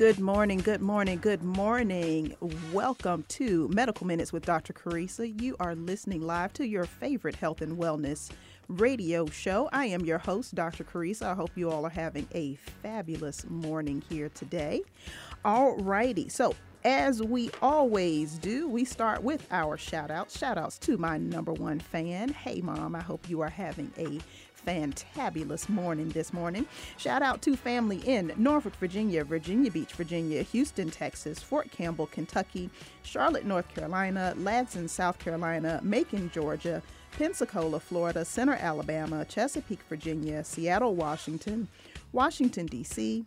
Good morning, good morning, good morning. Welcome to Medical Minutes with Dr. Carissa. You are listening live to your favorite health and wellness radio show. I am your host, Dr. Carissa. I hope you all are having a fabulous morning here today. All righty. So, as we always do, we start with our shout outs. Shout outs to my number one fan. Hey, mom, I hope you are having a fantabulous morning this morning. Shout out to family in Norfolk, Virginia, Virginia Beach, Virginia, Houston, Texas, Fort Campbell, Kentucky, Charlotte, North Carolina, Ladson, South Carolina, Macon, Georgia, Pensacola, Florida, Centre, Alabama, Chesapeake, Virginia, Seattle, Washington, Washington, D.C.,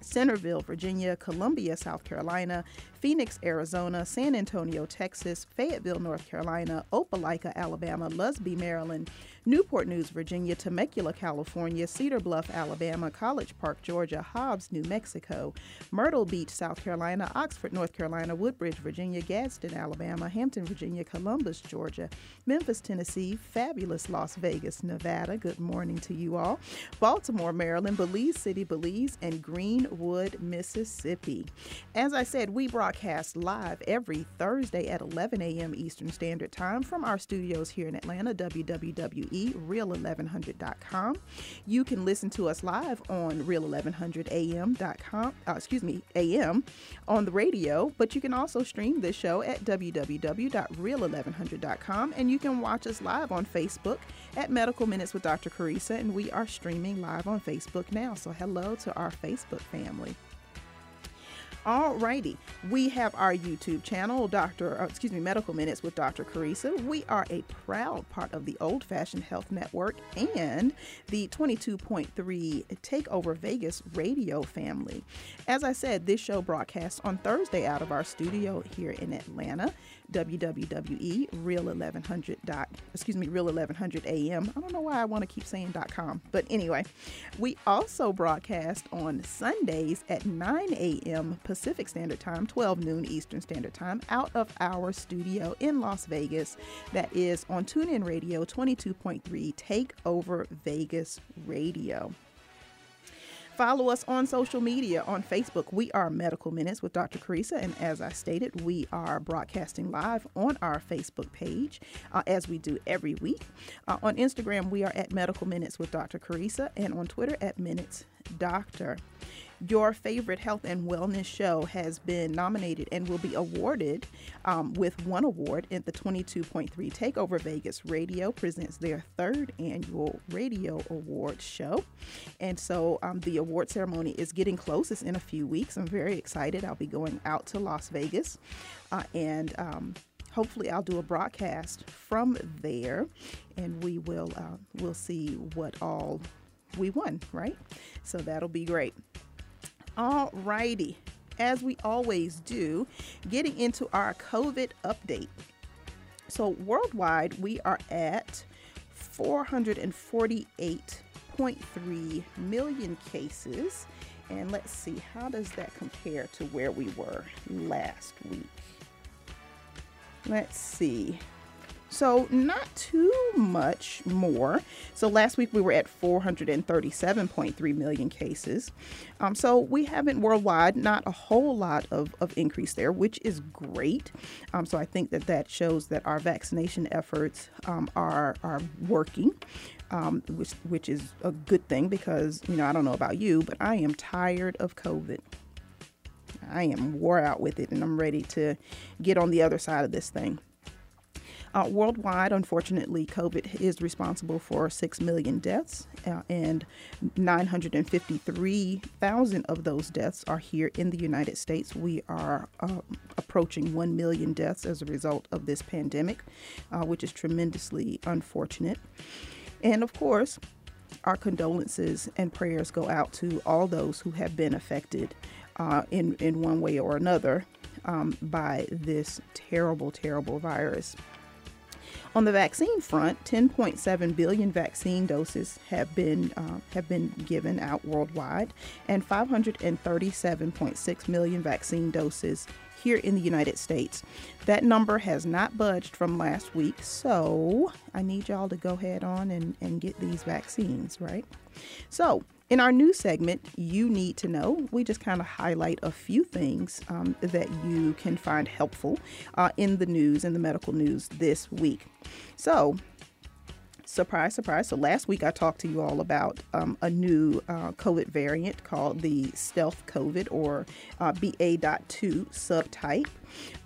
Centreville, Virginia, Columbia, South Carolina, Phoenix, Arizona, San Antonio, Texas, Fayetteville, North Carolina, Opelika, Alabama, Lusby, Maryland, Newport News, Virginia, Temecula, California, Cedar Bluff, Alabama, College Park, Georgia, Hobbs, New Mexico, Myrtle Beach, South Carolina, Oxford, North Carolina, Woodbridge, Virginia, Gadsden, Alabama, Hampton, Virginia, Columbus, Georgia, Memphis, Tennessee, fabulous Las Vegas, Nevada. Good morning to you all. Baltimore, Maryland, Belize City, Belize, and Greenwood, Mississippi. As I said, we broadcast live every Thursday at 11 a.m. Eastern Standard Time from our studios here in Atlanta, www real1100.com. You can listen to us live on real1100am.com, uh, excuse me, AM on the radio, but you can also stream this show at www.real1100.com and you can watch us live on Facebook at Medical Minutes with Dr. Carissa and we are streaming live on Facebook now. So hello to our Facebook family. Alrighty, we have our YouTube channel, Doctor, uh, excuse me, Medical Minutes with Dr. Carissa. We are a proud part of the Old Fashioned Health Network and the 22.3 Takeover Vegas radio family. As I said, this show broadcasts on Thursday out of our studio here in Atlanta. WWE Real 1100 dot excuse me Real 1100 AM. I don't know why I want to keep saying .com, but anyway, we also broadcast on Sundays at 9 a.m. Pacific Standard Time, 12 noon Eastern Standard Time, out of our studio in Las Vegas. That is on TuneIn Radio 22.3 Take Over Vegas Radio. Follow us on social media on Facebook. We are Medical Minutes with Dr. Carissa. And as I stated, we are broadcasting live on our Facebook page uh, as we do every week. Uh, on Instagram, we are at Medical Minutes with Dr. Carissa and on Twitter at Minutes Doctor. Your favorite health and wellness show has been nominated and will be awarded um, with one award in the 22.3 Takeover Vegas Radio presents their third annual radio award show. And so um, the award ceremony is getting close. It's in a few weeks. I'm very excited. I'll be going out to Las Vegas uh, and um, hopefully I'll do a broadcast from there and we will uh, we'll see what all we won, right? So that'll be great. All righty. As we always do, getting into our COVID update. So, worldwide, we are at 448.3 million cases. And let's see, how does that compare to where we were last week? Let's see. So, not too much more. So, last week we were at 437.3 million cases. Um, so, we haven't worldwide, not a whole lot of, of increase there, which is great. Um, so, I think that that shows that our vaccination efforts um, are, are working. Um, which which is a good thing because you know I don't know about you, but I am tired of COVID. I am wore out with it, and I'm ready to get on the other side of this thing. Uh, worldwide, unfortunately, COVID is responsible for 6 million deaths, uh, and 953,000 of those deaths are here in the United States. We are uh, approaching 1 million deaths as a result of this pandemic, uh, which is tremendously unfortunate. And of course, our condolences and prayers go out to all those who have been affected uh, in, in one way or another um, by this terrible, terrible virus. On the vaccine front, 10.7 billion vaccine doses have been uh, have been given out worldwide, and 537.6 million vaccine doses here in the United States. That number has not budged from last week, so I need y'all to go ahead on and, and get these vaccines, right? So, in our new segment, You Need to Know, we just kind of highlight a few things um, that you can find helpful uh, in the news, in the medical news this week. So, surprise, surprise. So last week I talked to you all about um, a new uh, COVID variant called the stealth COVID or uh, BA.2 subtype.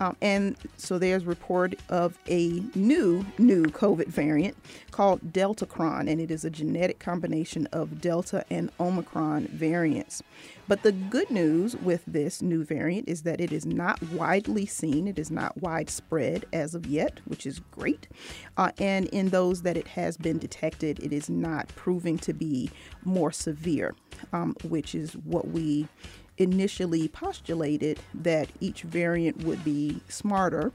Um, and so there's report of a new, new COVID variant called Deltacron, and it is a genetic combination of Delta and Omicron variants. But the good news with this new variant is that it is not widely seen, it is not widespread as of yet, which is great. Uh, and in those that it has been detected, it is not proving to be more severe, um, which is what we initially postulated that each variant would be smarter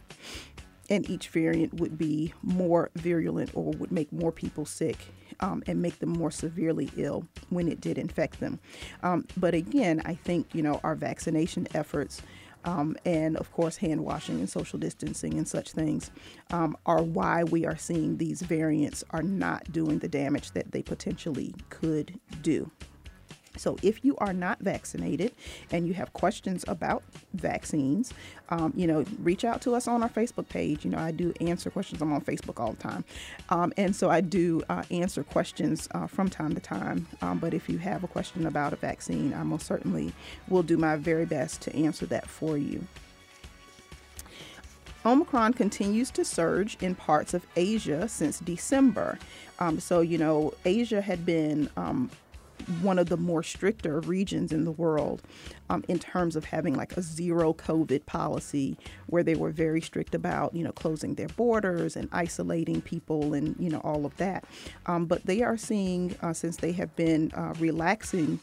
and each variant would be more virulent or would make more people sick um, and make them more severely ill when it did infect them. Um, but again, I think, you know, our vaccination efforts. Um, and of course, hand washing and social distancing and such things um, are why we are seeing these variants are not doing the damage that they potentially could do. So, if you are not vaccinated and you have questions about vaccines, um, you know, reach out to us on our Facebook page. You know, I do answer questions. I'm on Facebook all the time. Um, and so I do uh, answer questions uh, from time to time. Um, but if you have a question about a vaccine, I most certainly will do my very best to answer that for you. Omicron continues to surge in parts of Asia since December. Um, so, you know, Asia had been um, one of the more stricter regions in the world um, in terms of having like a zero COVID policy where they were very strict about, you know, closing their borders and isolating people and, you know, all of that. Um, but they are seeing, uh, since they have been uh, relaxing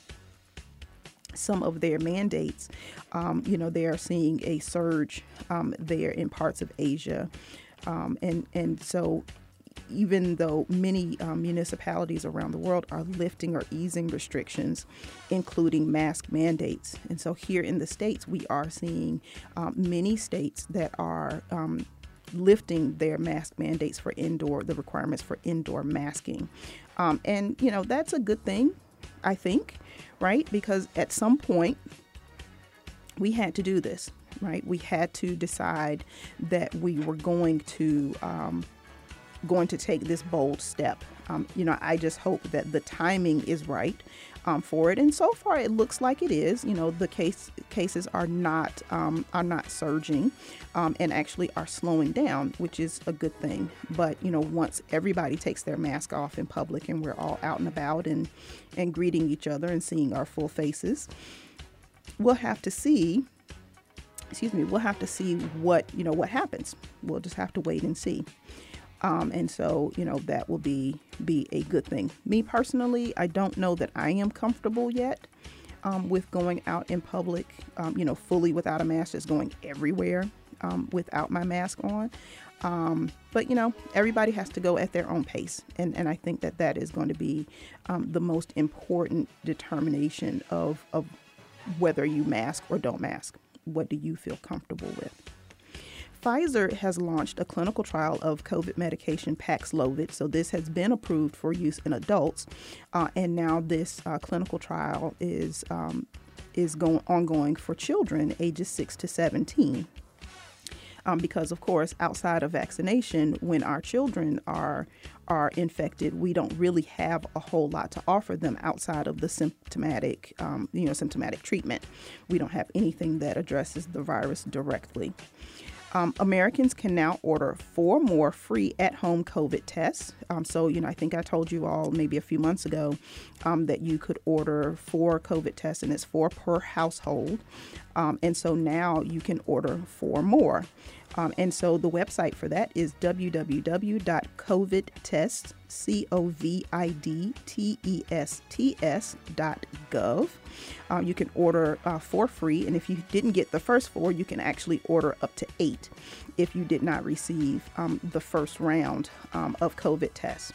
some of their mandates, um, you know, they are seeing a surge um, there in parts of Asia. Um, and, and so even though many um, municipalities around the world are lifting or easing restrictions, including mask mandates. And so here in the States, we are seeing um, many states that are um, lifting their mask mandates for indoor, the requirements for indoor masking. Um, and, you know, that's a good thing, I think, right? Because at some point, we had to do this, right? We had to decide that we were going to um, going to take this bold step. Um, you know, I just hope that the timing is right um, for it, and so far it looks like it is. You know, the case cases are not um, are not surging, um, and actually are slowing down, which is a good thing. But you know, once everybody takes their mask off in public and we're all out and about and and greeting each other and seeing our full faces, we'll have to see excuse me, we'll have to see what you know what happens. We'll just have to wait and see. Um, and so, you know, that will be be a good thing. Me personally, I don't know that I am comfortable yet um, with going out in public, um, you know, fully without a mask, just going everywhere um, without my mask on. Um, but you know, everybody has to go at their own pace, and and I think that that is going to be um, the most important determination of of whether you mask or don't mask. What do you feel comfortable with? Pfizer has launched a clinical trial of COVID medication Paxlovid. So this has been approved for use in adults, uh, and now this uh, clinical trial is um, is going ongoing for children ages six to seventeen. Um, because of course, outside of vaccination, when our children are are infected, we don't really have a whole lot to offer them outside of the symptomatic, um, you know, symptomatic treatment. We don't have anything that addresses the virus directly. Um, Americans can now order four more free at home COVID tests. Um, so, you know, I think I told you all maybe a few months ago um, that you could order four COVID tests and it's four per household. Um, and so now you can order four more. Um, and so the website for that is www.covidtests, C-O-V-I-D-T-E-S-T-S dot gov. Uh, you can order uh, for free, and if you didn't get the first four, you can actually order up to eight if you did not receive um, the first round um, of COVID tests.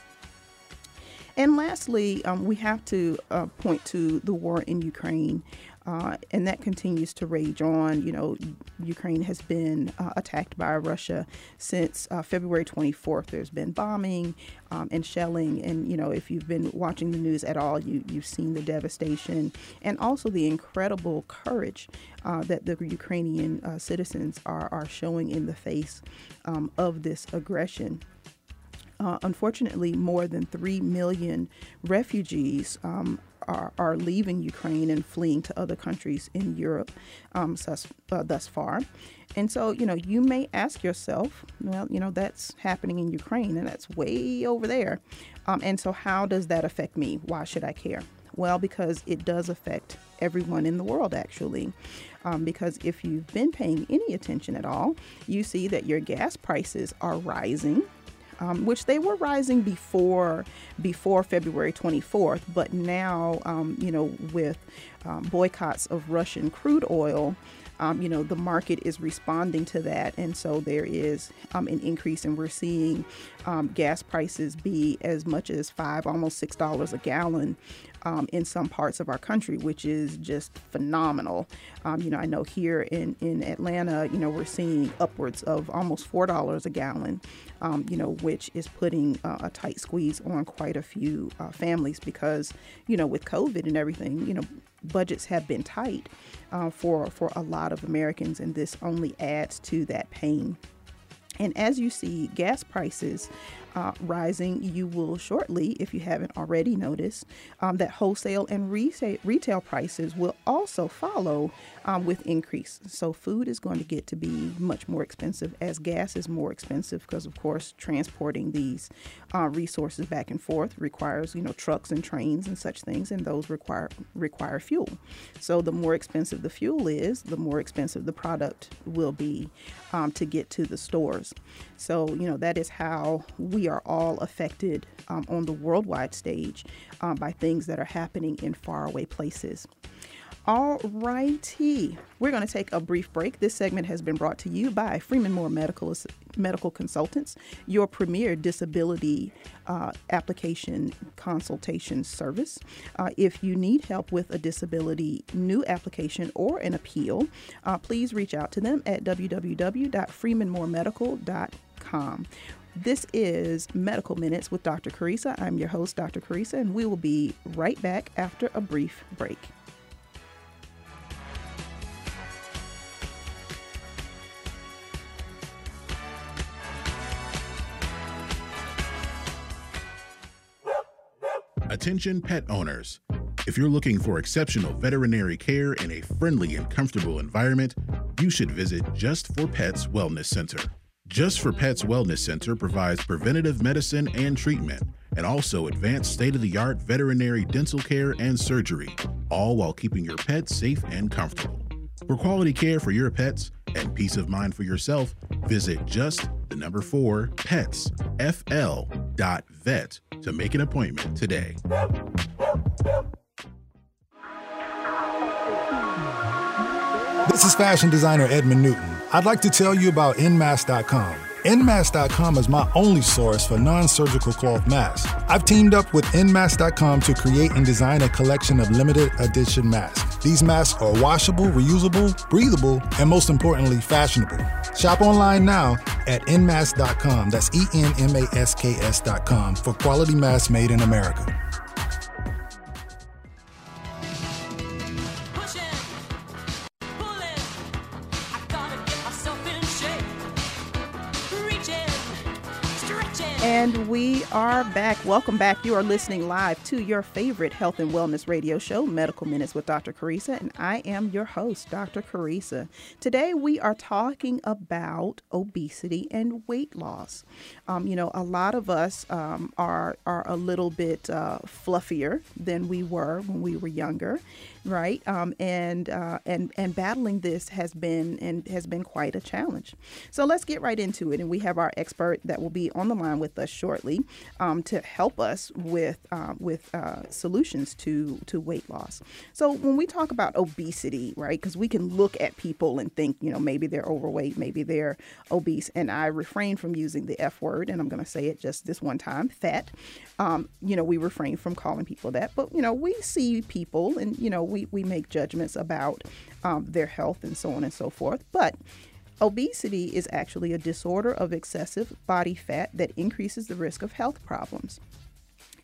And lastly, um, we have to uh, point to the war in Ukraine. Uh, and that continues to rage on. You know, Ukraine has been uh, attacked by Russia since uh, February 24th. There's been bombing um, and shelling, and you know, if you've been watching the news at all, you you've seen the devastation and also the incredible courage uh, that the Ukrainian uh, citizens are are showing in the face um, of this aggression. Uh, unfortunately, more than 3 million refugees um, are, are leaving Ukraine and fleeing to other countries in Europe um, thus, uh, thus far. And so, you know, you may ask yourself, well, you know, that's happening in Ukraine and that's way over there. Um, and so, how does that affect me? Why should I care? Well, because it does affect everyone in the world, actually. Um, because if you've been paying any attention at all, you see that your gas prices are rising um, which they were rising before before February 24th, but now um, you know with um, boycotts of Russian crude oil. Um, you know the market is responding to that, and so there is um, an increase, and we're seeing um, gas prices be as much as five, almost six dollars a gallon um, in some parts of our country, which is just phenomenal. Um, you know, I know here in, in Atlanta, you know, we're seeing upwards of almost $4 a gallon, um, you know, which is putting uh, a tight squeeze on quite a few uh, families because, you know, with COVID and everything, you know, budgets have been tight uh, for, for a lot of Americans, and this only adds to that pain. And as you see gas prices uh, rising, you will shortly, if you haven't already noticed, um, that wholesale and retail, retail prices will also follow um, with increase. So food is going to get to be much more expensive as gas is more expensive because, of course, transporting these uh, resources back and forth requires you know trucks and trains and such things, and those require require fuel. So the more expensive the fuel is, the more expensive the product will be um, to get to the stores. So you know that is how we are all affected um, on the worldwide stage um, by things that are happening in faraway places. All righty. We're going to take a brief break. This segment has been brought to you by Freeman Moore Medical Medical Consultants, your premier disability uh, application consultation service. Uh, if you need help with a disability new application or an appeal, uh, please reach out to them at www.freemanmoremedical.com. This is Medical Minutes with Dr. Carissa. I'm your host, Dr. Carissa, and we will be right back after a brief break. Attention pet owners. If you're looking for exceptional veterinary care in a friendly and comfortable environment, you should visit Just for Pets Wellness Center. Just for Pets Wellness Center provides preventative medicine and treatment, and also advanced state of the art veterinary dental care and surgery, all while keeping your pets safe and comfortable. For quality care for your pets and peace of mind for yourself, visit just the number four pets fl dot vet to make an appointment today. This is fashion designer Edmund Newton. I'd like to tell you about Nmask.com. Nmask.com is my only source for non surgical cloth masks. I've teamed up with Nmask.com to create and design a collection of limited edition masks. These masks are washable, reusable, breathable, and most importantly, fashionable. Shop online now at Nmask.com. That's E N M A S K S.com for quality masks made in America. And we are back. Welcome back. You are listening live to your favorite health and wellness radio show, Medical Minutes with Dr. Carissa, and I am your host, Dr. Carissa. Today we are talking about obesity and weight loss. Um, you know, a lot of us um, are are a little bit uh, fluffier than we were when we were younger, right? Um, and uh, and and battling this has been and has been quite a challenge. So let's get right into it. And we have our expert that will be on the line with us shortly um, to help us with uh, with uh, solutions to to weight loss. So when we talk about obesity, right? Because we can look at people and think, you know, maybe they're overweight, maybe they're obese, and I refrain from using the F word, and I'm going to say it just this one time, fat. Um, you know, we refrain from calling people that, but you know, we see people, and you know, we, we make judgments about um, their health and so on and so forth. But obesity is actually a disorder of excessive body fat that increases the risk of health problems.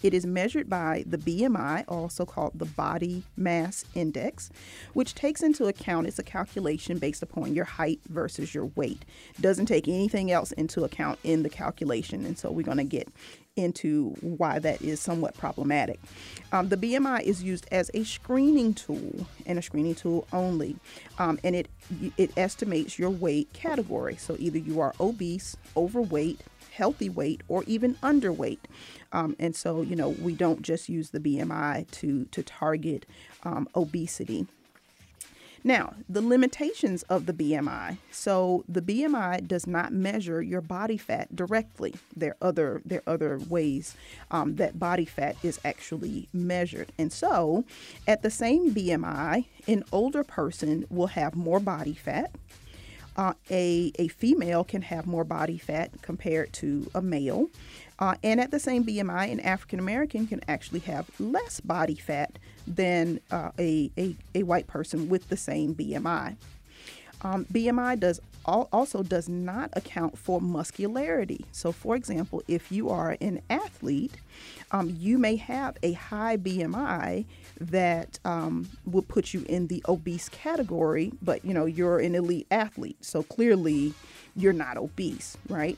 It is measured by the BMI, also called the body mass index, which takes into account it's a calculation based upon your height versus your weight. Doesn't take anything else into account in the calculation. And so we're going to get into why that is somewhat problematic. Um, the BMI is used as a screening tool and a screening tool only, um, and it it estimates your weight category. So either you are obese, overweight, healthy weight, or even underweight. Um, and so, you know, we don't just use the BMI to to target um, obesity. Now, the limitations of the BMI. So, the BMI does not measure your body fat directly. There are other there are other ways um, that body fat is actually measured. And so, at the same BMI, an older person will have more body fat. Uh, a, a female can have more body fat compared to a male. Uh, and at the same BMI, an African American can actually have less body fat than uh, a, a, a, white person with the same BMI. Um, BMI does also does not account for muscularity. So, for example, if you are an athlete, um, you may have a high BMI that um, will put you in the obese category, but you know you're an elite athlete, so clearly you're not obese, right?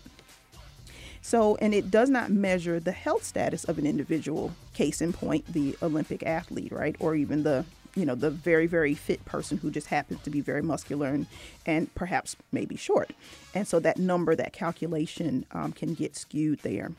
So, and it does not measure the health status of an individual, case in point, the Olympic athlete, right? Or even the you know the very very fit person who just happens to be very muscular and, and perhaps maybe short. And so that number that calculation um, can get skewed there.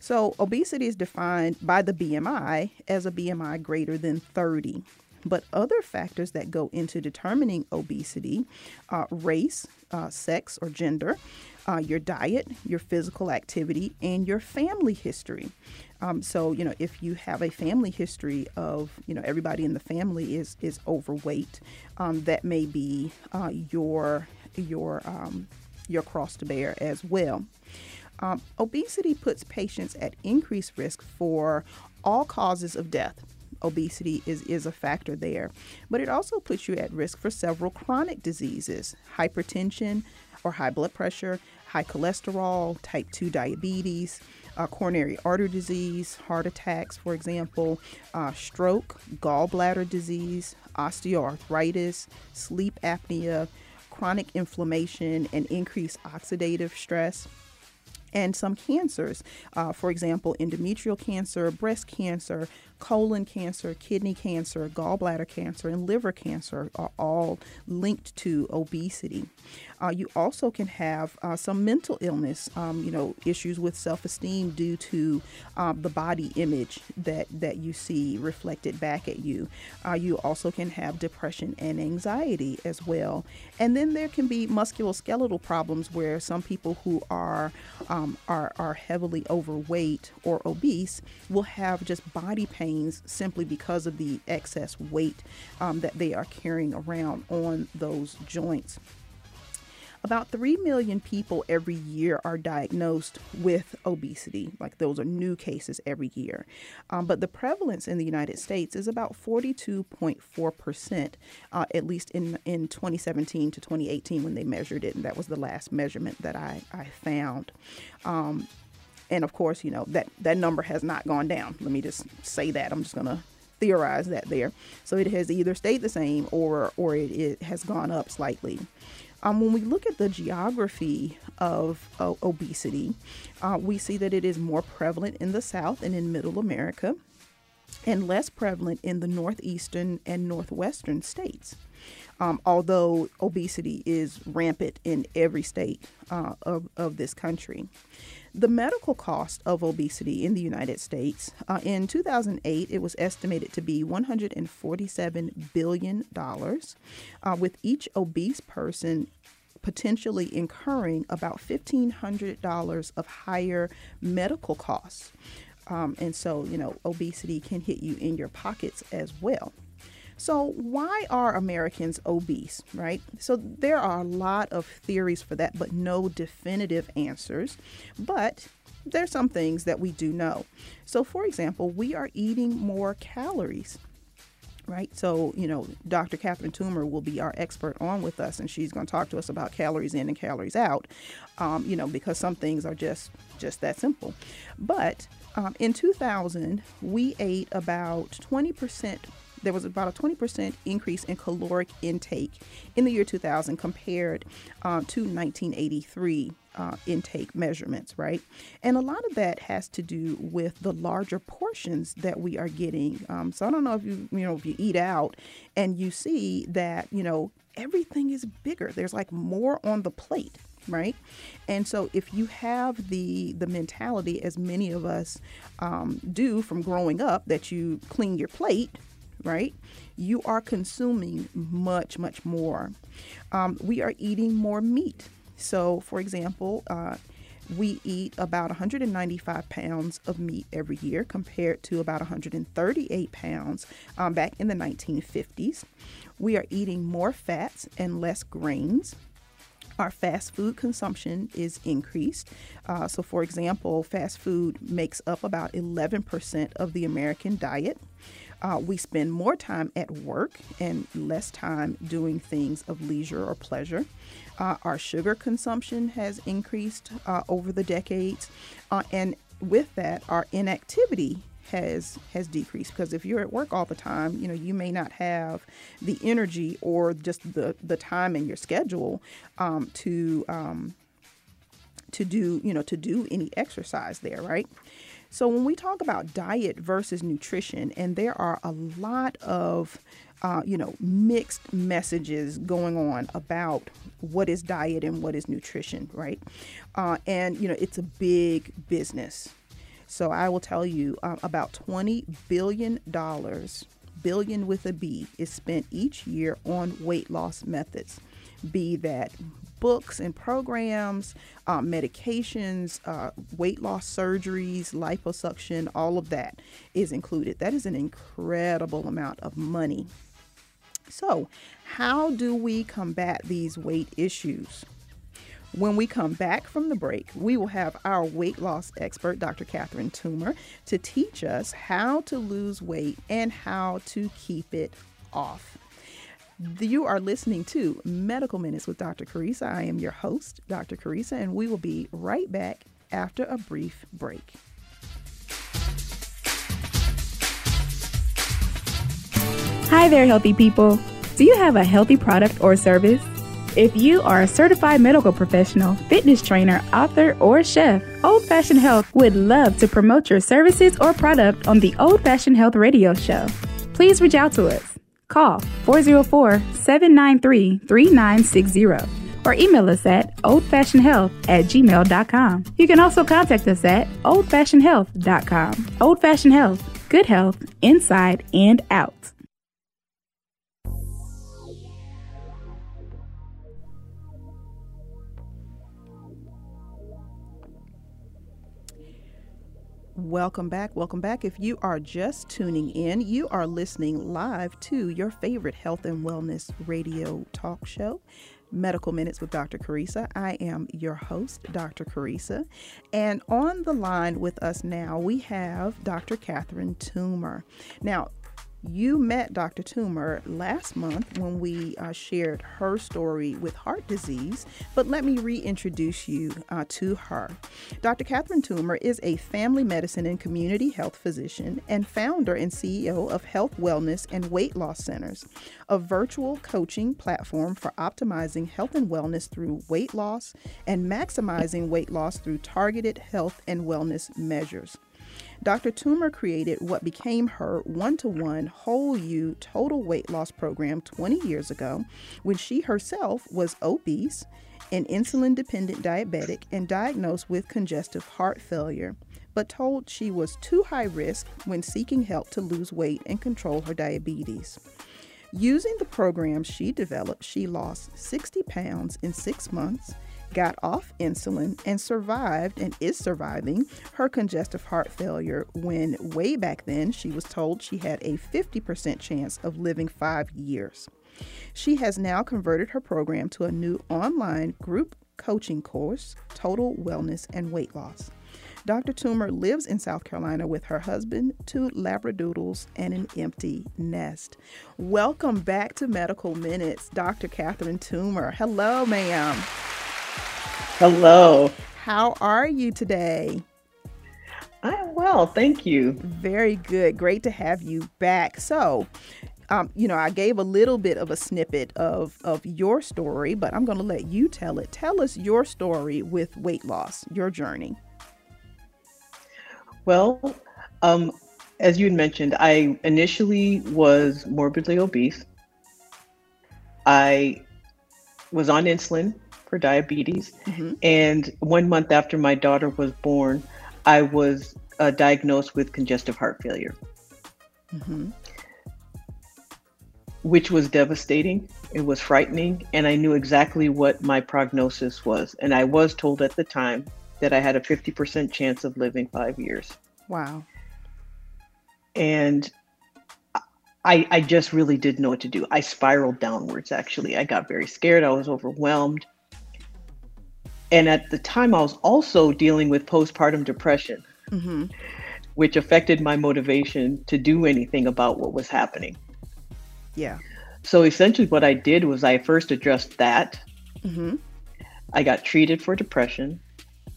So obesity is defined by the bmi as a bmi greater than 30 but other factors that go into determining obesity uh, race uh, sex or gender uh, your diet, your physical activity, and your family history. Um, so, you know, if you have a family history of, you know, everybody in the family is is overweight, um, that may be uh, your your um, your cross to bear as well. Um, obesity puts patients at increased risk for all causes of death obesity is, is a factor there. But it also puts you at risk for several chronic diseases hypertension, or high blood pressure, high cholesterol, type 2 diabetes, uh, coronary artery disease, heart attacks, for example, uh, stroke, gallbladder disease, osteoarthritis, sleep apnea, chronic inflammation, and increased oxidative stress and some cancers. Uh, for example, endometrial cancer, breast cancer, colon cancer, kidney cancer, gallbladder cancer, and liver cancer are all linked to obesity. Uh, you also can have uh, some mental illness, um, you know, issues with self-esteem due to um, the body image that that you see reflected back at you. Uh, you also can have depression and anxiety as well, and then there can be musculoskeletal problems where some people who are um, are are heavily overweight or obese will have just body pain simply because of the excess weight um, that they are carrying around on those joints. About 3 million people every year are diagnosed with obesity. Like those are new cases every year. Um, but the prevalence in the United States is about 42.4%, uh, at least in, in 2017 to 2018 when they measured it. And that was the last measurement that I, I found. Um, and of course, you know, that, that number has not gone down. Let me just say that. I'm just going to theorize that there. So it has either stayed the same or, or it, it has gone up slightly. Um, when we look at the geography of uh, obesity, uh, we see that it is more prevalent in the South and in Middle America, and less prevalent in the northeastern and northwestern states. Um, although obesity is rampant in every state uh, of, of this country. The medical cost of obesity in the United States uh, in 2008 it was estimated to be 147 billion dollars, uh, with each obese person potentially incurring about $1,500 of higher medical costs. Um, and so, you know, obesity can hit you in your pockets as well. So, why are Americans obese, right? So, there are a lot of theories for that, but no definitive answers. But there's some things that we do know. So, for example, we are eating more calories right? So, you know, Dr. Catherine Toomer will be our expert on with us, and she's going to talk to us about calories in and calories out, um, you know, because some things are just just that simple. But um, in 2000, we ate about 20 percent there was about a 20% increase in caloric intake in the year 2000 compared uh, to 1983 uh, intake measurements, right? And a lot of that has to do with the larger portions that we are getting. Um, so I don't know if you you know if you eat out and you see that you know everything is bigger. There's like more on the plate right and so if you have the the mentality as many of us um, do from growing up that you clean your plate right? You are consuming much, much more. Um, we are eating more meat. So, for example, uh, we eat about 195 pounds of meat every year compared to about 138 pounds um, back in the 1950s. We are eating more fats and less grains. Our fast food consumption is increased. Uh, so, for example, fast food makes up about 11% of the American diet. Uh, we spend more time at work and less time doing things of leisure or pleasure. Uh, our sugar consumption has increased uh, over the decades, uh, and with that, our inactivity has has decreased because if you're at work all the time, you know you may not have the energy or just the the time in your schedule um, to um, to do you know to do any exercise there, right? So when we talk about diet versus nutrition, and there are a lot of uh, you know, mixed messages going on about what is diet and what is nutrition, right? Uh, and, you know, it's a big business. So I will tell you uh, about $20 billion, billion billion with a B, is spent each year on weight loss methods, be that books and programs, uh, medications, uh, weight loss surgeries, liposuction, all of that is included. That is an incredible amount of money. So, how do we combat these weight issues? When we come back from the break, we will have our weight loss expert, Dr. Catherine Toomer, to teach us how to lose weight and how to keep it off. You are listening to Medical Minutes with Dr. Carissa. I am your host, Dr. Carissa, and we will be right back after a brief break. Hi there, healthy people. Do you have a healthy product or service? If you are a certified medical professional, fitness trainer, author, or chef, Old Fashioned Health would love to promote your services or product on the Old Fashioned Health radio show. Please reach out to us. Call 404 793 3960 or email us at oldfashionedhealth at gmail.com. You can also contact us at oldfashionedhealth.com. Old Fashioned Health, good health inside and out. Welcome back. Welcome back. If you are just tuning in, you are listening live to your favorite health and wellness radio talk show. Medical Minutes with Dr. Carissa. I am your host, Dr. Carissa. And on the line with us now, we have Dr. Catherine Toomer. Now, You met Dr. Toomer last month when we uh, shared her story with heart disease, but let me reintroduce you uh, to her. Dr. Catherine Toomer is a family medicine and community health physician and founder and CEO of Health, Wellness, and Weight Loss Centers, a virtual coaching platform for optimizing health and wellness through weight loss and maximizing weight loss through targeted health and wellness measures. Dr. Toomer created what became her one to one whole you total weight loss program 20 years ago when she herself was obese, an insulin dependent diabetic, and diagnosed with congestive heart failure, but told she was too high risk when seeking help to lose weight and control her diabetes. Using the program she developed, she lost 60 pounds in six months got off insulin and survived and is surviving her congestive heart failure when way back then she was told she had a 50% chance of living five years. She has now converted her program to a new online group coaching course, Total Wellness and Weight Loss. Dr. Toomer lives in South Carolina with her husband, two Labradoodles, and an empty nest. Welcome back to Medical Minutes, Dr. Catherine Toomer. Hello, ma'am. Hello. How are you today? I'm well, thank you. Very good. Great to have you back. So, um, you know, I gave a little bit of a snippet of, of your story, but I'm going to let you tell it. Tell us your story with weight loss, your journey. Well, um, as you had mentioned, I initially was morbidly obese. I was on insulin for diabetes. Mm-hmm. And one month after my daughter was born, I was uh, diagnosed with congestive heart failure, mm-hmm. which was devastating. It was frightening. And I knew exactly what my prognosis was. And I was told at the time that I had a 50% chance of living five years. Wow. And I, I just really didn't know what to do. I spiraled downwards, actually. I got very scared. I was overwhelmed. And at the time, I was also dealing with postpartum depression, mm-hmm. which affected my motivation to do anything about what was happening. Yeah. So essentially, what I did was I first addressed that. Mm-hmm. I got treated for depression.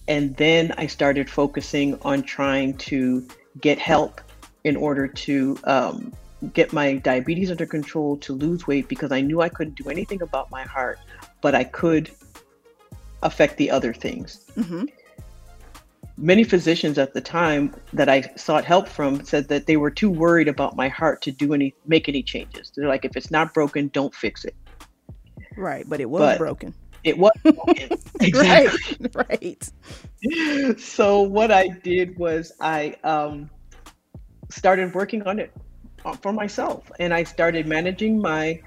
And then I started focusing on trying to get help in order to um, get my diabetes under control, to lose weight, because I knew I couldn't do anything about my heart, but I could affect the other things. Mm-hmm. Many physicians at the time that I sought help from said that they were too worried about my heart to do any make any changes. They're like, if it's not broken, don't fix it. Right, but it was but broken. It was broken. exactly. right, right. So what I did was I um, started working on it uh, for myself, and I started managing my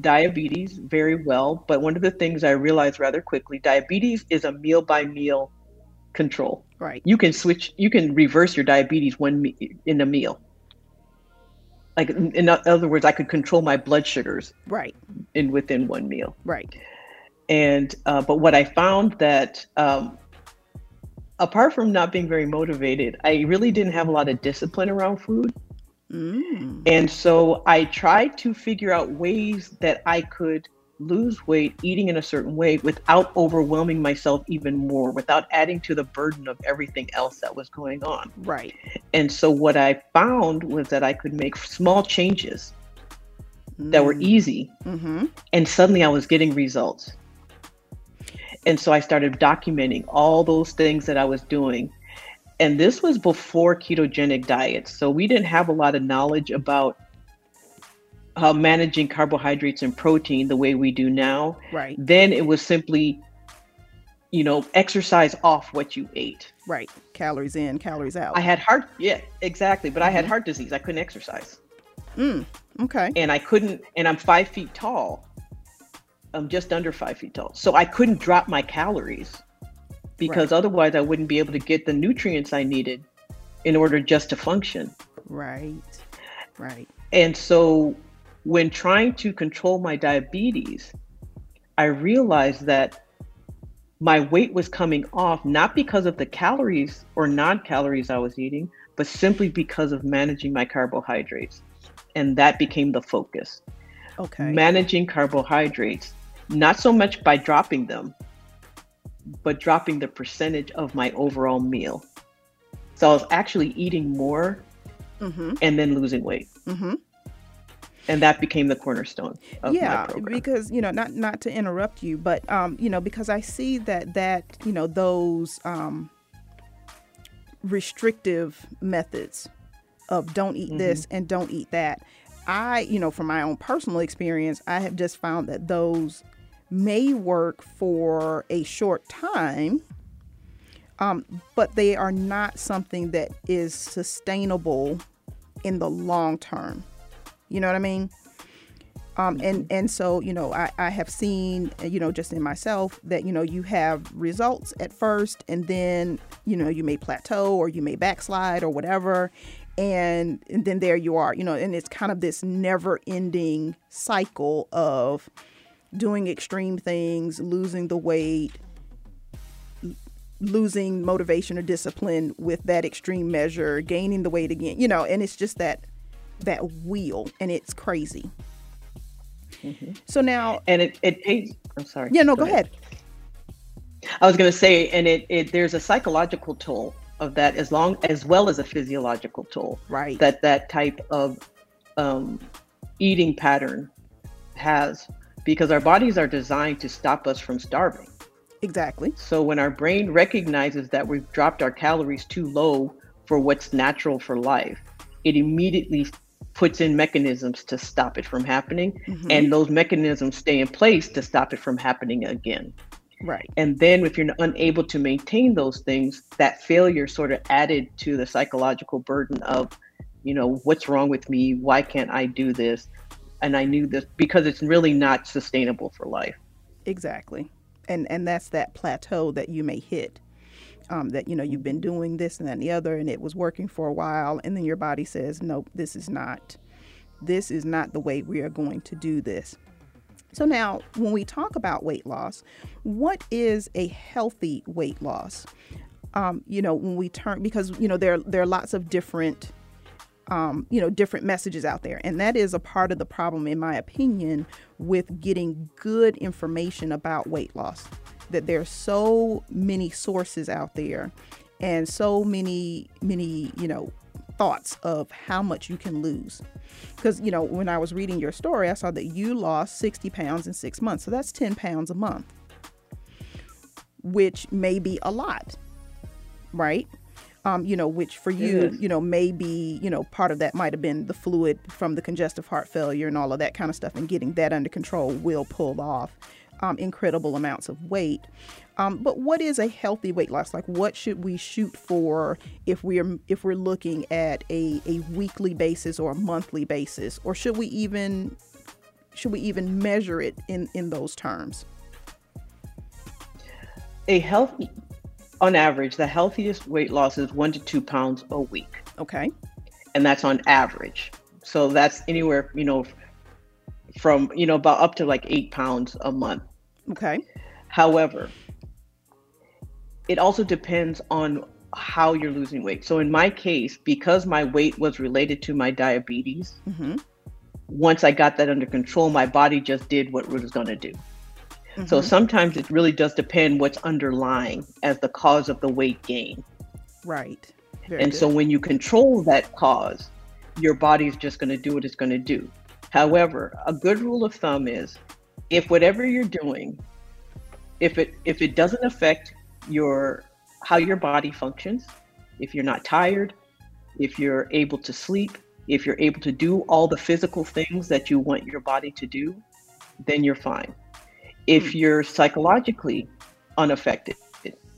diabetes very well, but one of the things I realized rather quickly, diabetes is a meal by meal control. Right. You can switch, you can reverse your diabetes one in a meal. Like in other words, I could control my blood sugars. Right. In within one meal. Right. And uh, but what I found that um, apart from not being very motivated, I really didn't have a lot of discipline around food. Mm. And so I tried to figure out ways that I could lose weight eating in a certain way without overwhelming myself even more, without adding to the burden of everything else that was going on. Right. And so what I found was that I could make small changes mm. that were mm. easy. Mm-hmm. And suddenly I was getting results. And so I started documenting all those things that I was doing and this was before ketogenic diets. So we didn't have a lot of knowledge about uh, managing carbohydrates and protein the way we do now. Right. Then it was simply, you know, exercise off what you ate. Right. Calories in, calories out. I had heart, yeah, exactly. But mm-hmm. I had mm-hmm. heart disease. I couldn't exercise. Mm, okay. And I couldn't, and I'm five feet tall. I'm just under five feet tall. So I couldn't drop my calories because right. otherwise I wouldn't be able to get the nutrients I needed in order just to function. Right. Right. And so when trying to control my diabetes, I realized that my weight was coming off not because of the calories or non calories I was eating, but simply because of managing my carbohydrates. and that became the focus. Okay. Managing carbohydrates, not so much by dropping them, but dropping the percentage of my overall meal. So I was actually eating more mm-hmm. and then losing weight. Mm-hmm. And that became the cornerstone of yeah, because you know, not not to interrupt you, but um, you know, because I see that that you know those um, restrictive methods of don't eat this and don't eat that. I, you know, from my own personal experience, I have just found that those may work for a short time, um, but they are not something that is sustainable in the long term. You know what I mean? Um, and and so you know I, I have seen you know just in myself that you know you have results at first and then you know you may plateau or you may backslide or whatever and, and then there you are you know and it's kind of this never ending cycle of doing extreme things losing the weight losing motivation or discipline with that extreme measure gaining the weight again you know and it's just that that wheel and it's crazy so now and it, it pays. I'm sorry. yeah no go, ahead. I was going to say, and it, it there's a psychological toll of that as long as well as a physiological toll. Right. That that type of um, eating pattern has because our bodies are designed to stop us from starving. exactly So when our brain recognizes that we've dropped our calories too low for what's natural for life, it immediately puts in mechanisms to stop it from happening. Mm-hmm. And those mechanisms stay in place to stop it from happening again. right And then if you're unable to maintain those things, that failure sort of added to the psychological burden of, you know, what's wrong with me? Why can't I do this? And I knew this because it's really not sustainable for life. exactly. And and that's that plateau that you may hit um, that you know you've been doing this and that and the other and it was working for a while and then your body says nope this is not this is not the way we are going to do this. So now when we talk about weight loss what is a healthy weight loss? Um, you know when we turn because you know there there are lots of different um, you know different messages out there. And that is a part of the problem in my opinion with getting good information about weight loss that there's so many sources out there and so many many you know thoughts of how much you can lose. Because you know when i was reading your story i saw that you lost 60 pounds in six months. So that's 10 pounds a month which may be a lot right um, you know, which for you, you know, maybe, you know, part of that might have been the fluid from the congestive heart failure and all of that kind of stuff, and getting that under control will pull off um, incredible amounts of weight. Um, but what is a healthy weight loss? Like, what should we shoot for if we're if we're looking at a, a weekly basis or a monthly basis, or should we even should we even measure it in in those terms? A healthy, on average, the healthiest weight loss is one to two pounds a week. Okay. and that's on average. So that's anywhere, you know, from you know about up to like eight pounds a month. Okay. However, it also depends on how you're losing weight. So in my case, because my weight was related to my diabetes, Mm-hmm. once I got that under control, my body just did what it was going to do. So mm-hmm. sometimes it really does depend what's underlying as the cause of the weight gain. Right. Very And good. so when you control that cause, your body's just going to do what it's going to do. However, a good rule of thumb is if whatever you're doing, if it if it doesn't affect your how your body functions, if you're not tired, if you're able to sleep, if you're able to do all the physical things that you want your body to do, then you're fine. If you're psychologically unaffected,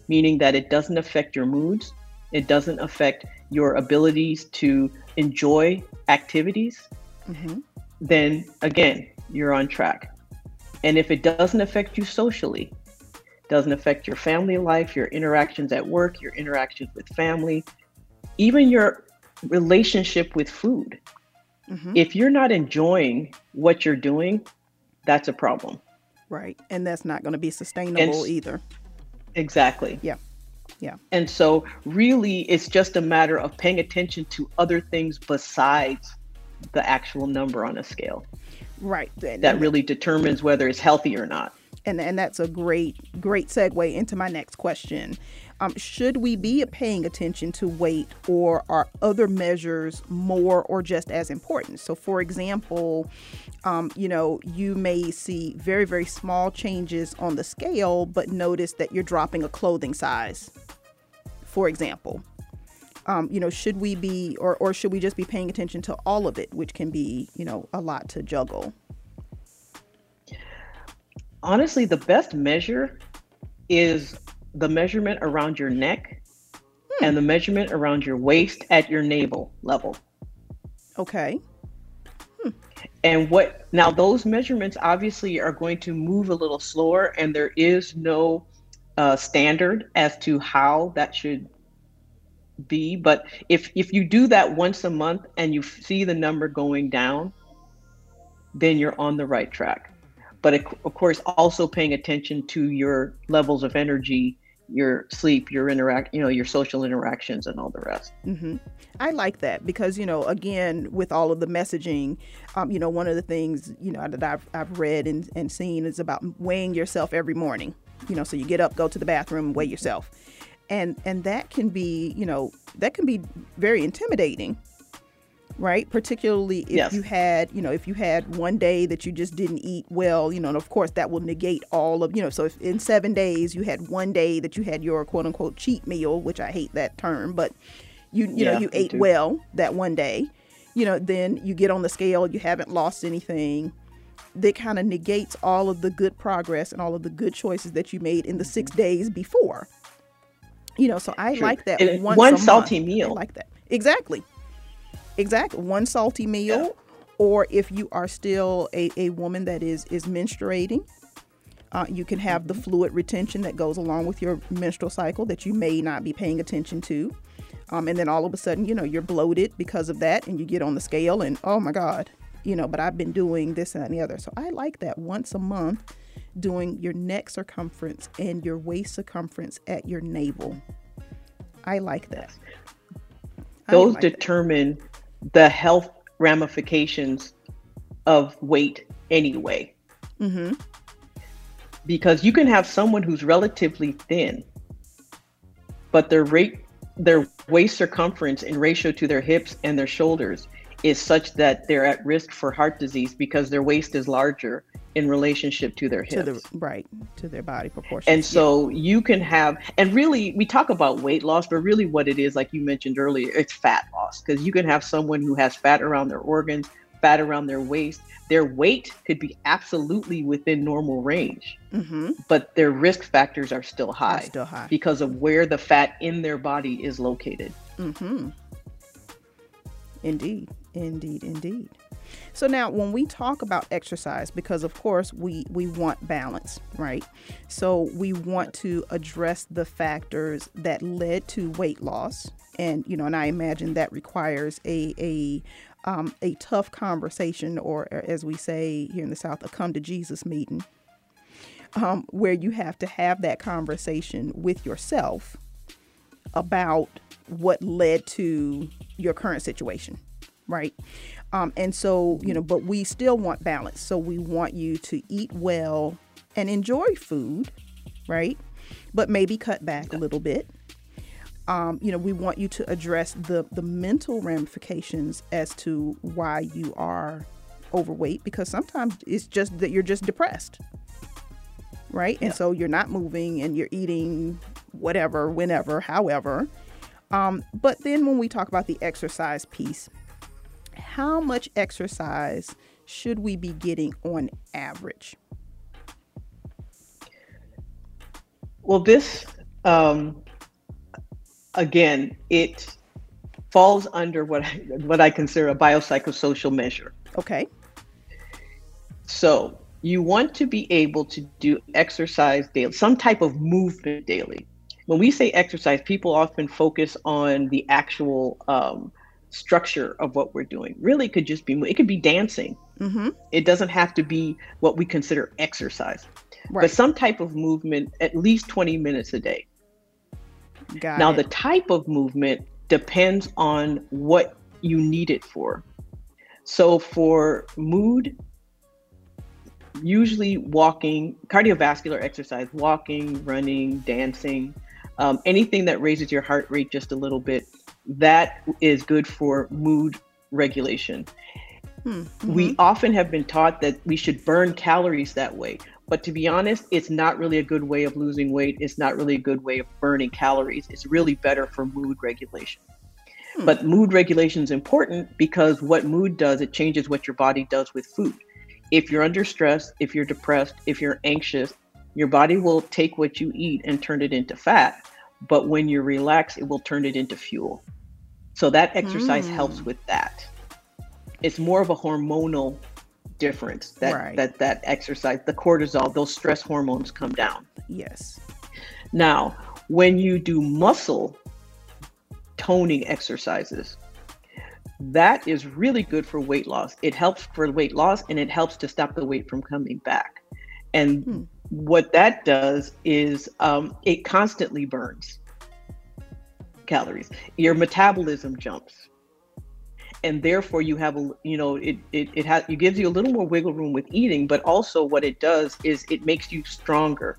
meaning that it doesn't affect your moods, it doesn't affect your abilities to enjoy activities, Mhm. then again, you're on track. And if it doesn't affect you socially, doesn't affect your family life, your interactions at work, your interactions with family, even your relationship with food. Mhm. If you're not enjoying what you're doing, that's a problem. Right. And that's not going to be sustainable s- either. Exactly. Yeah. Yeah. And so, really, it's just a matter of paying attention to other things besides the actual number on a scale. Right. That really determines whether it's healthy or not. And and that's a great great segue into my next question. Um, should we be paying attention to weight or are other measures more or just as important? So, for example, um, you know, you may see very, very small changes on the scale, but notice that you're dropping a clothing size, for example. Um, you know, should we be, or, or should we just be paying attention to all of it, which can be, you know, a lot to juggle? Honestly, the best measure is the measurement around your neck hmm. and the measurement around your waist at your navel level. Okay. Hmm. And what now those measurements obviously are going to move a little slower and there is no uh, standard as to how that should be but if if you do that once a month and you see the number going down then you're on the right track but of course also paying attention to your levels of energy your sleep, your interact, you know, your social interactions, and all the rest. Mm-hmm. I like that because you know, again, with all of the messaging, um, you know, one of the things you know that I've I've read and, and seen is about weighing yourself every morning. You know, so you get up, go to the bathroom, weigh yourself, and and that can be you know that can be very intimidating right? Particularly if yes. you had, you know, if you had one day that you just didn't eat well, you know, and of course that will negate all of, you know, so if in seven days you had one day that you had your quote unquote cheat meal, which I hate that term, but you, you yeah, know, you ate too. well that one day, you know, then you get on the scale, you haven't lost anything. That kind of negates all of the good progress and all of the good choices that you made in the six mm-hmm. days before. You know, so I True. like that. one salty month. meal. I like that. Exactly. Exactly. One salty meal. Yeah. Or if you are still a, a woman that is is menstruating, uh, you can have the mm-hmm. fluid retention that goes along with your menstrual cycle that you may not be paying attention to. Um, and then all of a sudden, you know, you're bloated because of that, and you get on the scale, and oh my God, you know, but I've been doing this and the other. So I like that once a month, doing your neck circumference and your waist circumference at your navel. I like that. Those like determine that the health ramifications of weight anyway. Mm-hmm. Because you can have someone who's relatively thin, but their rate, their waist circumference in ratio to their hips and their shoulders is such that they're at risk for heart disease because their waist is larger in relationship to their hips. To the, right, to their body proportions. And so yeah. you can have, and really, we talk about weight loss, but really what it is, like you mentioned earlier, it's fat loss because you can have someone who has fat around their organs, fat around their waist. Their weight could be absolutely within normal range, mm-hmm. but their risk factors are still high, still high because of where the fat in their body is located. Mm-hmm. Indeed, indeed, indeed. So now when we talk about exercise because of course we we want balance, right? So we want to address the factors that led to weight loss and you know and I imagine that requires a a um, a tough conversation or as we say here in the south a come to Jesus meeting um, where you have to have that conversation with yourself about what led to your current situation right um, and so, you know, but we still want balance. So we want you to eat well and enjoy food, right? But maybe cut back a little bit. Um, you know, we want you to address the the mental ramifications as to why you are overweight because sometimes it's just that you're just depressed, right? Yeah. And so you're not moving and you're eating whatever, whenever, however. Um, but then when we talk about the exercise piece, how much exercise should we be getting on average? Well, this, um, again, it falls under what I, what I consider a biopsychosocial measure. Okay. So you want to be able to do exercise daily, some type of movement daily. When we say exercise, people often focus on the actual um, structure of what we're doing. Really could just be it could be dancing. Mm-hmm. It doesn't have to be what we consider exercise, right. but some type of movement at least 20 minutes a day. Got now it. the type of movement depends on what you need it for. So for mood, usually walking, cardiovascular exercise, walking, running, dancing, um, anything that raises your heart rate just a little bit, that is good for mood regulation. Hmm, mm-hmm. We often have been taught that we should burn calories that way. But to be honest, it's not really a good way of losing weight. It's not really a good way of burning calories. It's really better for mood regulation. Hmm. But mood regulation is important because what mood does, it changes what your body does with food. If you're under stress, if you're depressed, if you're anxious, your body will take what you eat and turn it into fat. But when you're relaxed, it will turn it into fuel. So that exercise mm. helps with that. It's more of a hormonal difference that right. that that exercise, the cortisol, those stress hormones come down. Yes. Now, when you do muscle toning exercises, that is really good for weight loss. It helps for weight loss and it helps to stop the weight from coming back. And hmm. What that does is um, it constantly burns calories. Your metabolism jumps. And therefore you have a you know it it, it has it gives you a little more wiggle room with eating, but also what it does is it makes you stronger.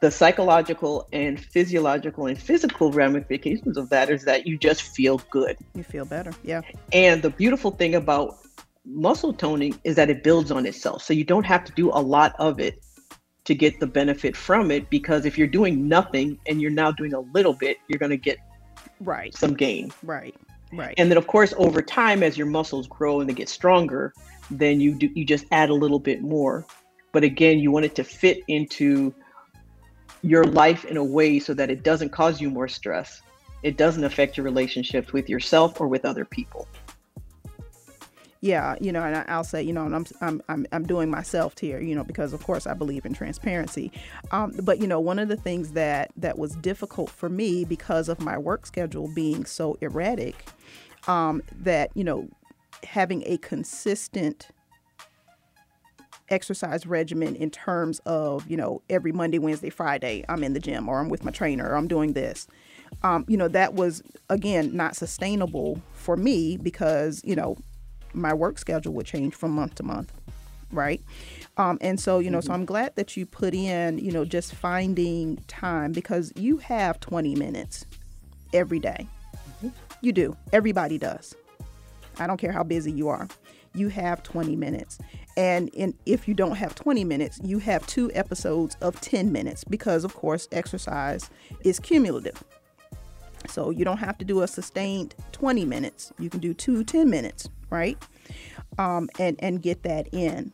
The psychological and physiological and physical ramifications of that is that you just feel good. You feel better. Yeah. And the beautiful thing about muscle toning is that it builds on itself. So you don't have to do a lot of it to get the benefit from it because if you're doing nothing and you're now doing a little bit, you're going to get right some gain. Right. Right. And then of course over time as your muscles grow and they get stronger, then you do you just add a little bit more. But again, you want it to fit into your life in a way so that it doesn't cause you more stress. It doesn't affect your relationships with yourself or with other people yeah, you know, and I'll say, you know, and I'm I'm I'm, I'm doing myself here, you know, because of course I believe in transparency. Um, but you know, one of the things that that was difficult for me because of my work schedule being so erratic, um, that you know, having a consistent exercise regimen in terms of you know every Monday, Wednesday, Friday I'm in the gym or I'm with my trainer or I'm doing this. Um, you know that was again not sustainable for me because you know my work schedule would change from month to month right? Um, and so you know mm-hmm. so i'm glad that you put in you know just finding time because you have 20 minutes every day. Mm-hmm. you do. Everybody does. I don't care how busy you are. You have 20 minutes. And in, if you don't have 20 minutes you have two episodes of 10 minutes because of course exercise is cumulative. So you don't have to do a sustained 20 minutes. You can do two 10 minutes right? Um, and and get that in.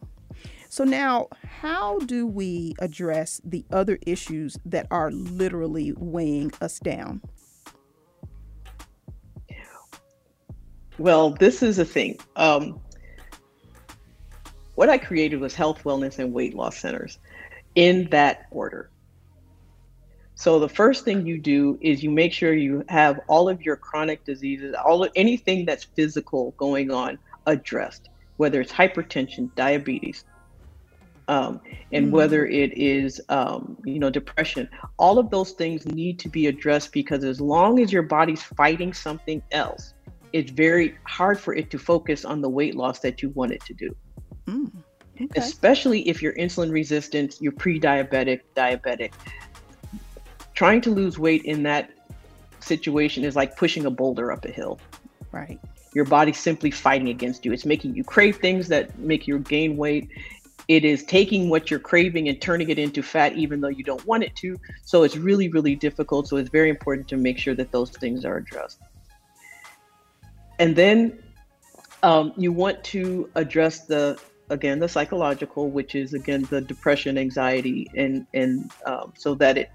So now, how do we address the other issues that are literally weighing us down? Well, this is a thing. Um, what I created was health, wellness, and weight loss centers in that order. So the first thing you do is you make sure you have all of your chronic diseases, all of, anything that's physical going on addressed, whether it's hypertension, diabetes, um, and mm-hmm. whether it is um, you know depression. All of those things need to be addressed because as long as your body's fighting something else, it's very hard for it to focus on the weight loss that you want it to do. Mm. Okay. Especially if you're insulin resistant, you're pre-diabetic, diabetic trying to lose weight in that situation is like pushing a boulder up a hill. Right. Your body's simply fighting against you. It's making you crave things that make you gain weight. It is taking what you're craving and turning it into fat, even though you don't want it to. So it's really, really difficult. So it's very important to make sure that those things are addressed. And then um, you want to address the again the psychological, which is again the depression, anxiety, and and um, so that it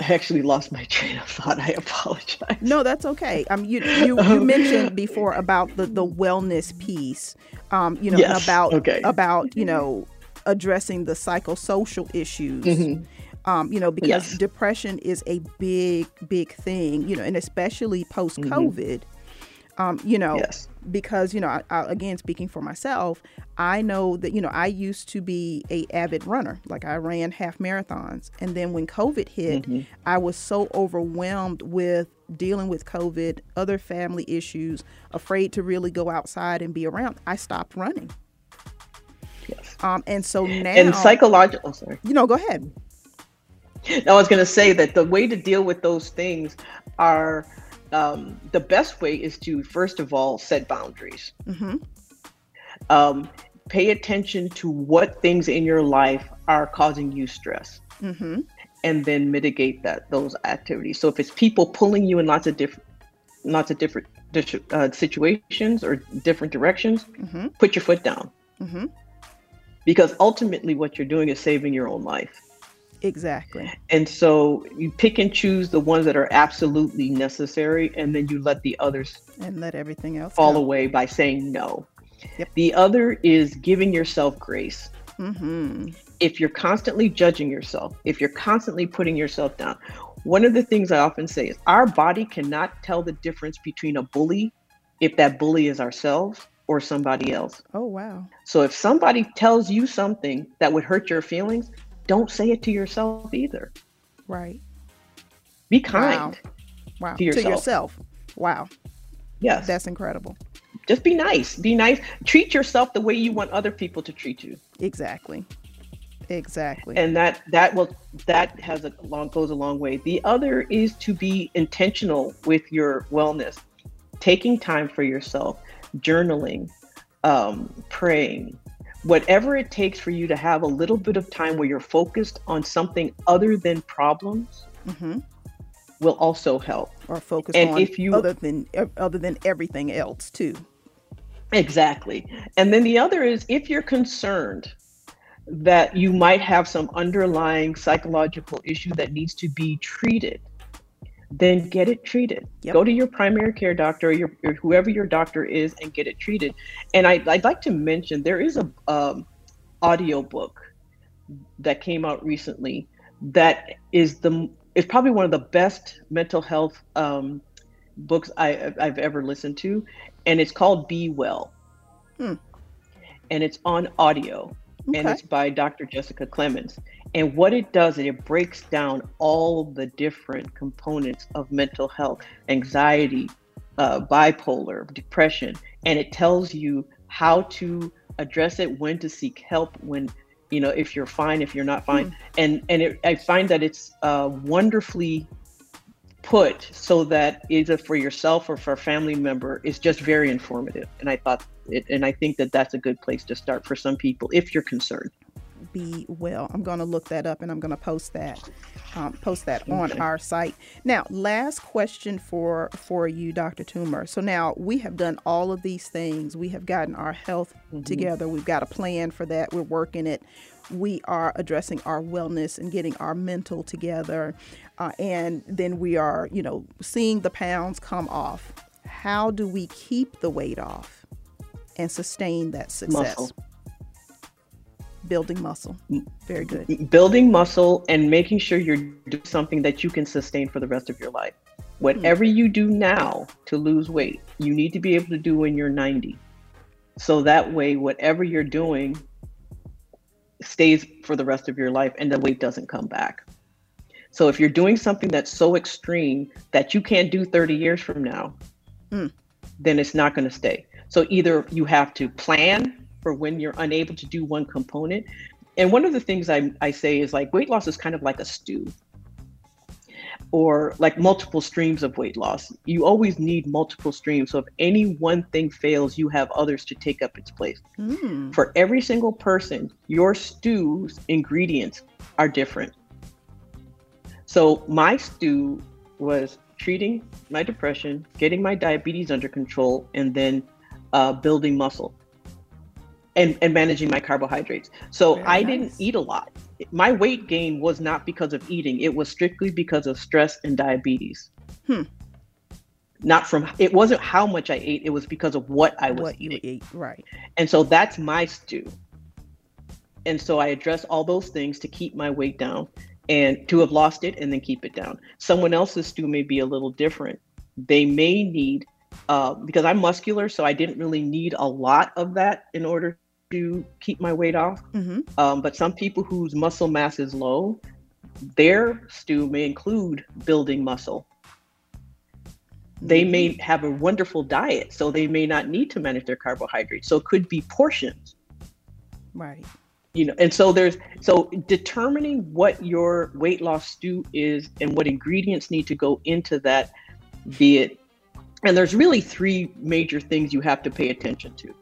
I actually lost my train of thought. I apologize. No, that's okay. Um, you you, you mentioned before about the, the wellness piece. Um, you know, yes. about okay. about you know addressing the psychosocial issues. Mm-hmm. Um, you know, because yes. depression is a big, big thing. You know, and especially post COVID. Mm-hmm. Um, you know, Yes. because you know, I, I, again speaking for myself, I know that you know I used to be a avid runner. Like I ran half marathons, and then when COVID hit, I was so overwhelmed with dealing with COVID, other family issues, afraid to really go outside and be around. I stopped running. Yes. Um, and so now, And psychological. Oh, sorry. you know, go ahead. I was going to say that the way to deal with those things are um, the best way is to first of all set boundaries. hmm Um, pay attention to what things in your life are causing you stress, hmm and then mitigate that those activities. So if it's people pulling you in lots of different, lots of different uh, situations or different directions, hmm put your foot down hmm because ultimately what you're doing is saving your own life. Exactly. And so you pick and choose the ones that are absolutely necessary, and then you let the others And let everything else fall go. away by saying no. Yep. The other is giving yourself grace. hmm If you're constantly judging yourself, if you're constantly putting yourself down, one of the things I often say is our body cannot tell the difference between a bully if that bully is ourselves or somebody else. Oh wow. So if somebody tells you something that would hurt your feelings, don't say it to yourself either. Right. Be kind. Wow. To yourself. yourself. Wow. Yes. That's incredible. Just be nice. Be nice. Treat yourself the way you want other people to treat you. Exactly. Exactly. And that that will that has a long goes a long way. The other is to be intentional with your wellness. Taking time for yourself, journaling, um, praying, whatever it takes for you to have a little bit of time where you're focused on something other than problems hmm will also help. Or focus and on if you- other than other than everything else too. Exactly. And then the other is if you're concerned that you might have some underlying psychological issue that needs to be treated, then get it treated. Yep. Go to your primary care doctor or your, or whoever your doctor is and get it treated. And I, I'd like to mention there is a um, audio book that came out recently that is the is probably one of the best mental health um, books I, I've ever listened to, and it's called Be Well, Hmm. and it's on audio, and it's by Dr. Jessica Clemons. And what it does is it breaks down all the different components of mental health, anxiety, uh, bipolar, depression, and it tells you how to address it, when to seek help, when you know if you're fine, if you're not fine, and and it, I find that it's uh, wonderfully put so that either for yourself or for a family member is just very informative. And I thought it, and I think that that's a good place to start for some people if you're concerned. Be well. I'm going to look that up and I'm going to post that. Um, post that on our site. Now, last question for for you, Dr. Toomer. So now we have done all of these things. We have gotten our health together. We've got a plan for that. We're working it. We are addressing our wellness and getting our mental together, uh, and then we are, you know, seeing the pounds come off. How do we keep the weight off and sustain that success? Muscle. Building muscle. Very good. Building muscle and making sure you're doing something that you can sustain for the rest of your life. Whatever you do now to lose weight, you need to be able to do when you're 90. So that way, whatever you're doing stays for the rest of your life and the weight doesn't come back. So if you're doing something that's so extreme that you can't do 30 years from now, Mm. then it's not going to stay. So either you have to plan for when you're unable to do one component. And one of the things I, I say is like weight loss is kind of like a stew or like multiple streams of weight loss. You always need multiple streams. So if any one thing fails, you have others to take up its place. Mm. For every single person, your stew's ingredients are different. So my stew was treating my depression, getting my diabetes under control, and then uh, building muscle and, and managing my carbohydrates. So Very I nice. didn't eat a lot. My weight gain was not because of eating, it was strictly because of stress and diabetes. Hmm. Not from, it wasn't how much I ate, it was because of what I was What eating. eat, right? And so that's my stew. And so I address all those things to keep my weight down and to have lost it and then keep it down. Someone else's stew may be a little different. They may need uh, because I'm muscular, so I didn't really need a lot of that in order to keep my weight off. Mm-hmm. Um, but some people whose muscle mass is low, their stew may include building muscle. They may have a wonderful diet, so they may not need to manage their carbohydrates. So it could be portions Right. you know and so there's so determining what your weight loss stew is and what ingredients need to go into that be it and there's really three major things you have to pay attention to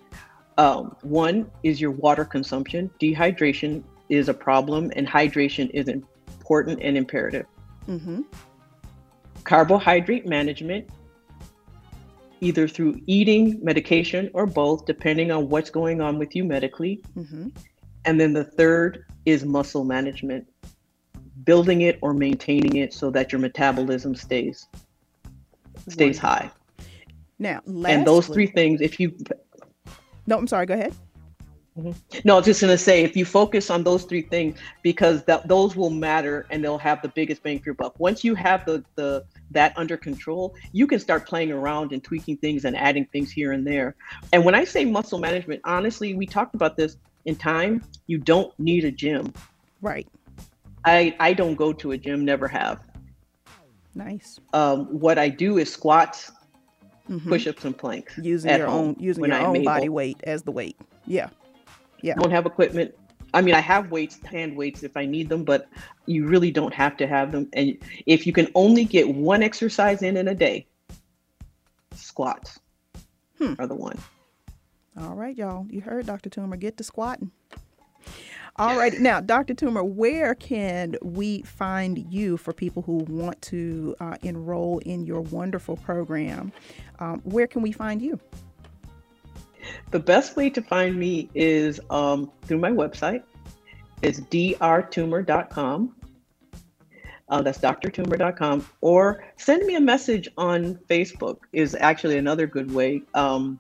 um, one is your water consumption dehydration is a problem and hydration is important and imperative Mm-hmm. carbohydrate management either through eating medication or both depending on what's going on with you medically Mm-hmm. And then the third is muscle management, building it or maintaining it so that your metabolism stays stays high. Now, lastly, and those three things, if you No, I'm sorry. Go ahead. no, I was just gonna say, if you focus on those three things, because that those will matter and they'll have the biggest bang for your buck. Once you have the the that under control, you can start playing around and tweaking things and adding things here and there. And when I say muscle management, honestly, we talked about this in time. You don't need a gym. Right. I I don't go to a gym, never have. Nice. um, what I do is squats, Mhm. push-ups, and planks. Using your own using your I'm own able. body weight as the weight. Yeah. Yeah. Don't have equipment. I mean, I have weights, hand weights if I need them, but you really don't have to have them. And if you can only get one exercise in in a day, squats Hmm. are the one. All right, y'all. You heard Dr. Toomer. Get to squatting. All right. Now, Dr. Toomer, where can we find you for people who want to uh, enroll in your wonderful program? Um, where can we find you? The best way to find me is um, through my website. It's drtoomer.com. Uh, that's drtoomer.com. Or send me a message on Facebook is actually another good way. Um,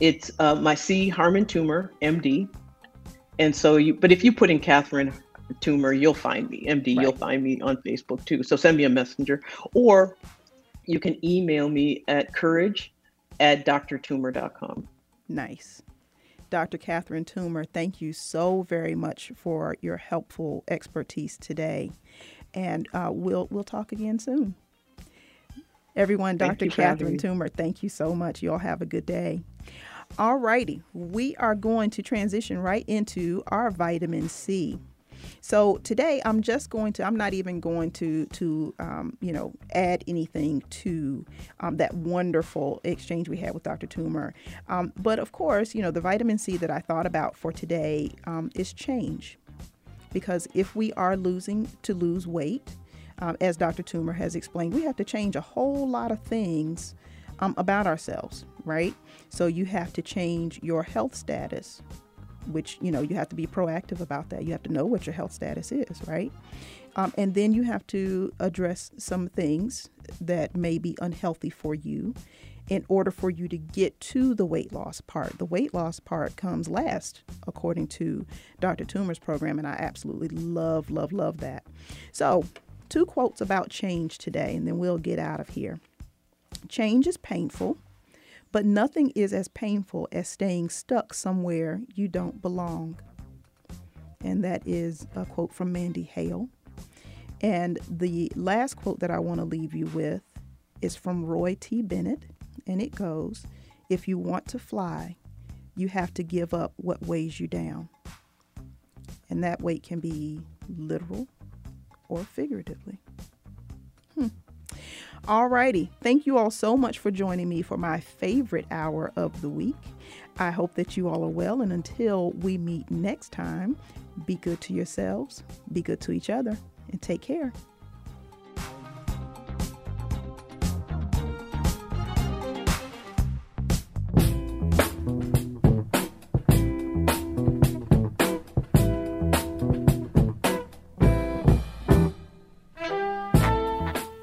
it's uh, my C Harmon Toomer, MD. And so you, but if you put in Catherine Toomer, you'll find me, MD. You'll find me on Facebook too. So send me a messenger, or you can email me at courage at drtoomer.com. Nice. Dr. Catherine Toomer, thank you so very much for your helpful expertise today. And uh, we'll we'll talk again soon. Everyone, Thank Dr. you for having Catherine me. Toomer, thank you so much. You all have a good day. All righty, we are going to transition right into our vitamin C. So today, I'm just going to. I'm not even going to to um, you know add anything to um, that wonderful exchange we had with Dr. Toomer. Um, but of course, you know the vitamin C that I thought about for today um, is change, because if we are losing to lose weight, um, as Dr. Toomer has explained, we have to change a whole lot of things um, about ourselves, right? So you have to change your health status, which, you know, you have to be proactive about that. You have to know what your health status is, right? Um, and then you have to address some things that may be unhealthy for you in order for you to get to the weight loss part. The weight loss part comes last, according to Dr. Toomer's program, and I absolutely love, love, love that. So, two quotes about change today, and then we'll get out of here. Change is painful, but nothing is as painful as staying stuck somewhere you don't belong. And that is a quote from Mandy Hale. And the last quote that I want to leave you with is from Roy T. Bennett, and it goes If you want to fly, you have to give up what weighs you down. And that weight can be literal or figuratively. Hmm. Alrighty. Thank you all so much for joining me for my favorite hour of the week. I hope that you all are well, and until we meet next time, be good to yourselves, be good to each other, and take care.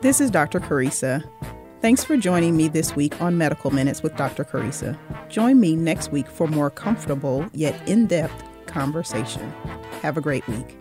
This is Dr. Carissa. Thanks for joining me this week on Medical Minutes with Dr. Carissa. Join me next week for more comfortable yet in depth conversation. Have a great week.